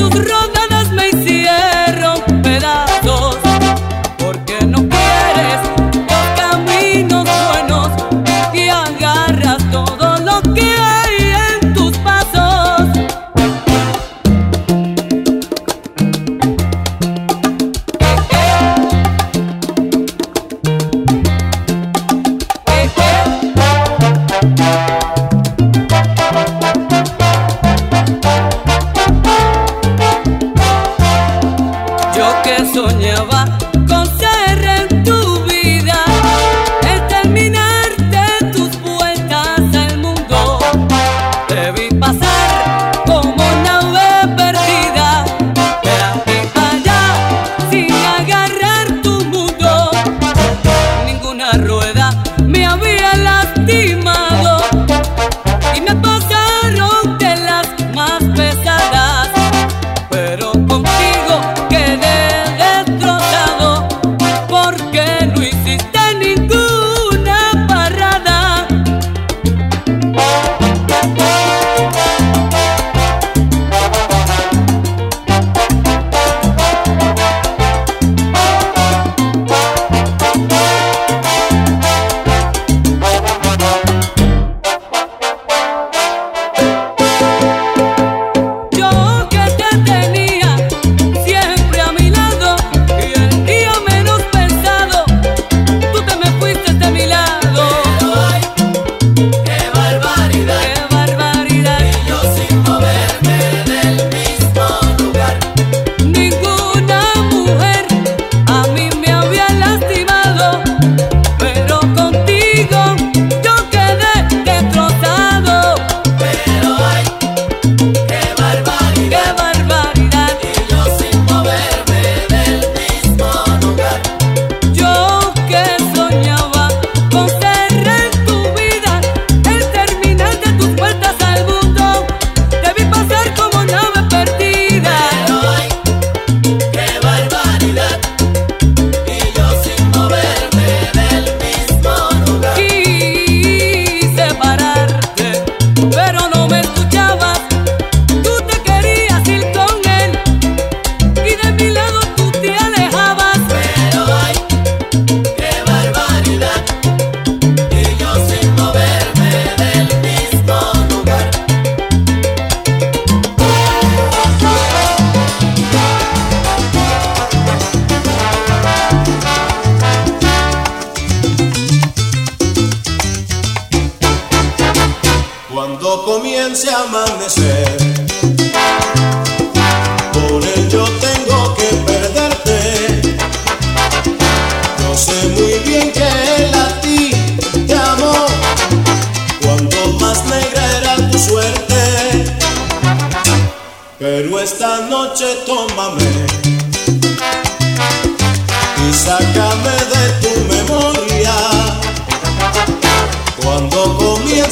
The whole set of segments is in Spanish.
tu grotta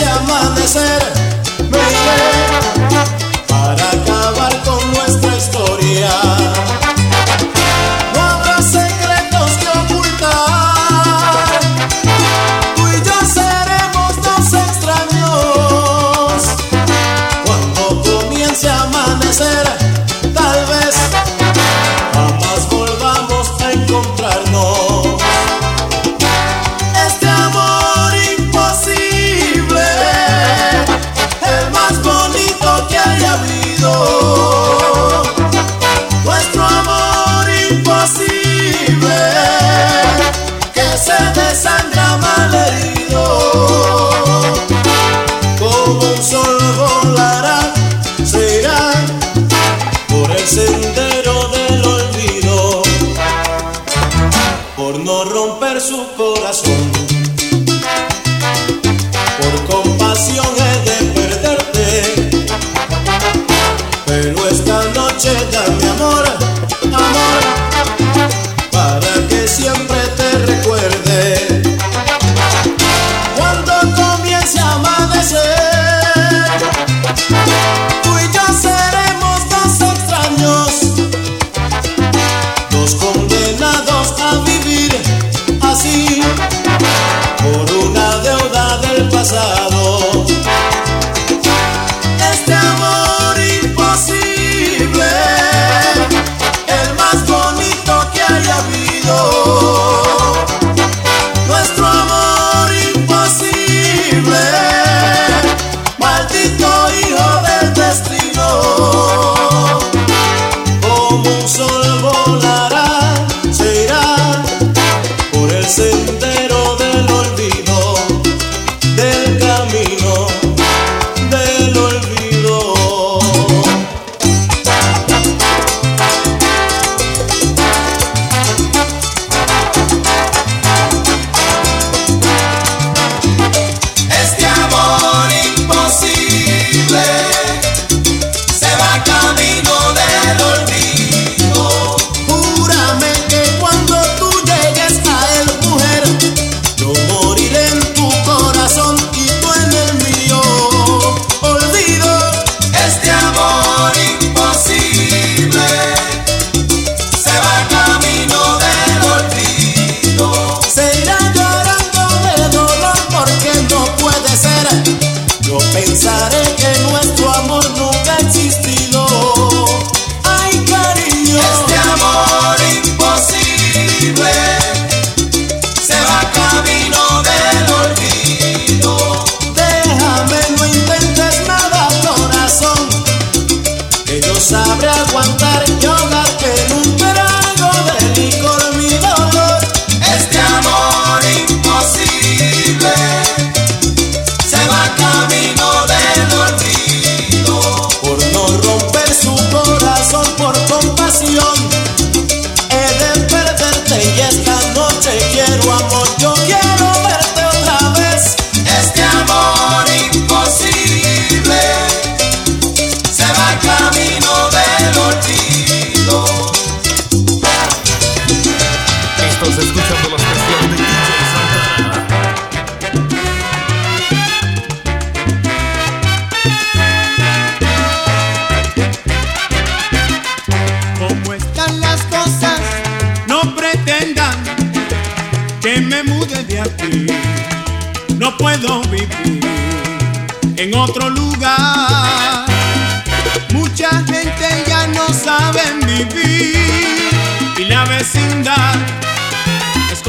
se amar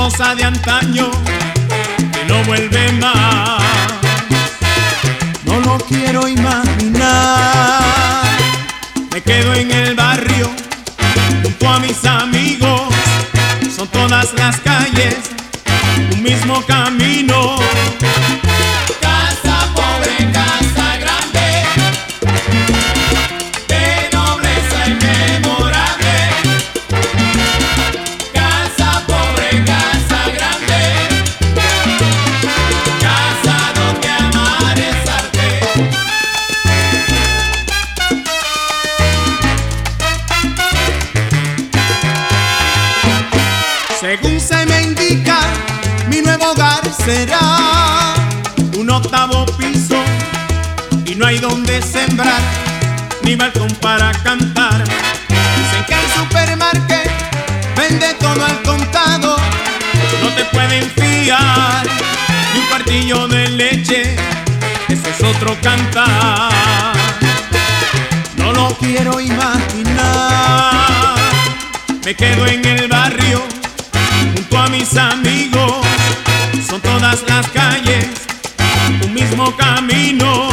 cosa de antaño que no vuelve más. No lo quiero imaginar. Me quedo en el barrio junto a mis amigos. Son todas las calles, un mismo camino. Según se me indica, mi nuevo hogar será un octavo piso y no hay donde sembrar ni balcón para cantar. Dicen que el supermercado vende todo al contado, no te pueden fiar ni un partillo de leche, ese es otro cantar. No lo quiero imaginar, me quedo en el barrio a mis amigos, son todas las calles, un mismo camino.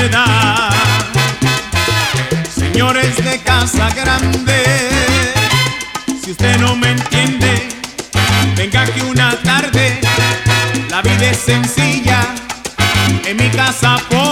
verdad. Señores de Casa Grande, si usted no me entiende, venga aquí una tarde. La vida es sencilla, en mi casa por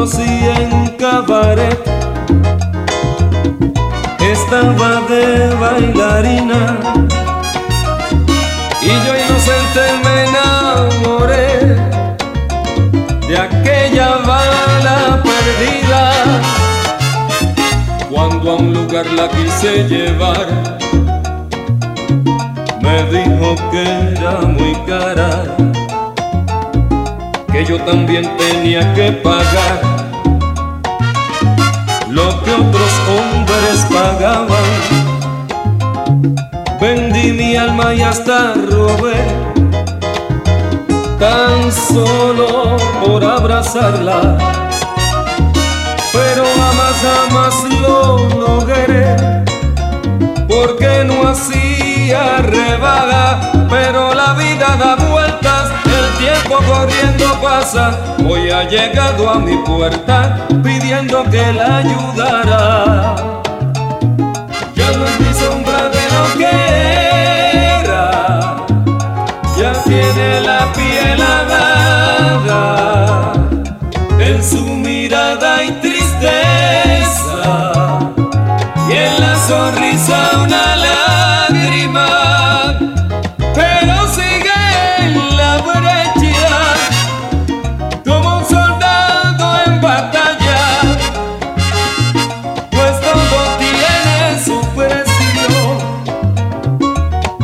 conocí en cabaret. Estaba de bailarina y yo inocente me enamoré de aquella bala perdida. Cuando a un lugar la quise llevar, me dijo que era muy cara que yo también tenía que pagar otros hombres pagaban. Vendí mi alma y hasta robé, tan solo por abrazarla. Pero jamás, jamás lo logré, porque no hacía rebaja, pero la vida da vueltas, el tiempo corriendo pasa, hoy ha llegado a mi puerta que la ayudará.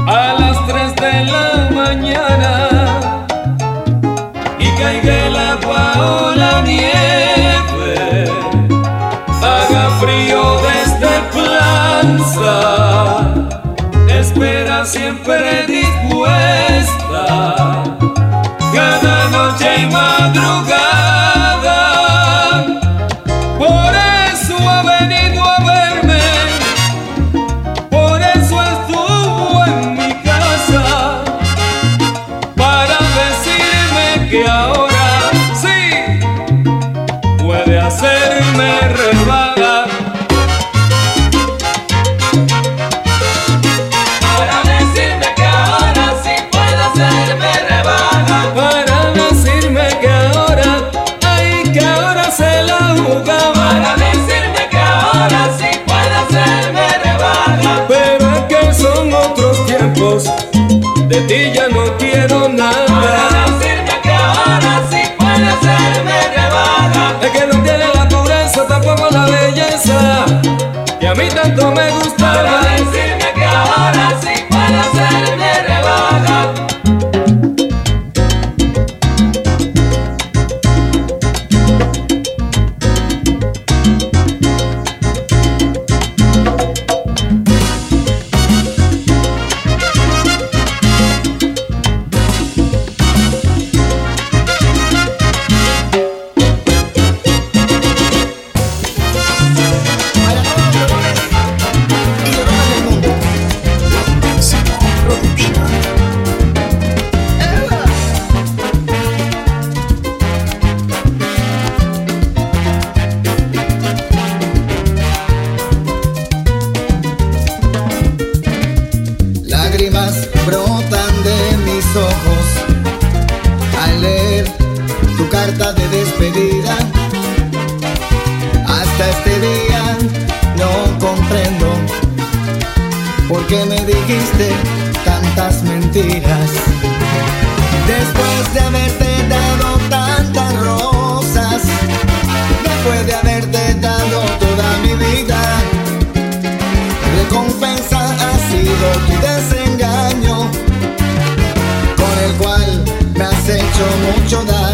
a las 3 de la mañana. Y caiga el agua o la nieve, haga frío desde Plaza, espera siempre dispuesta, cada noche y madrugada. lugar mucho, mucho daño.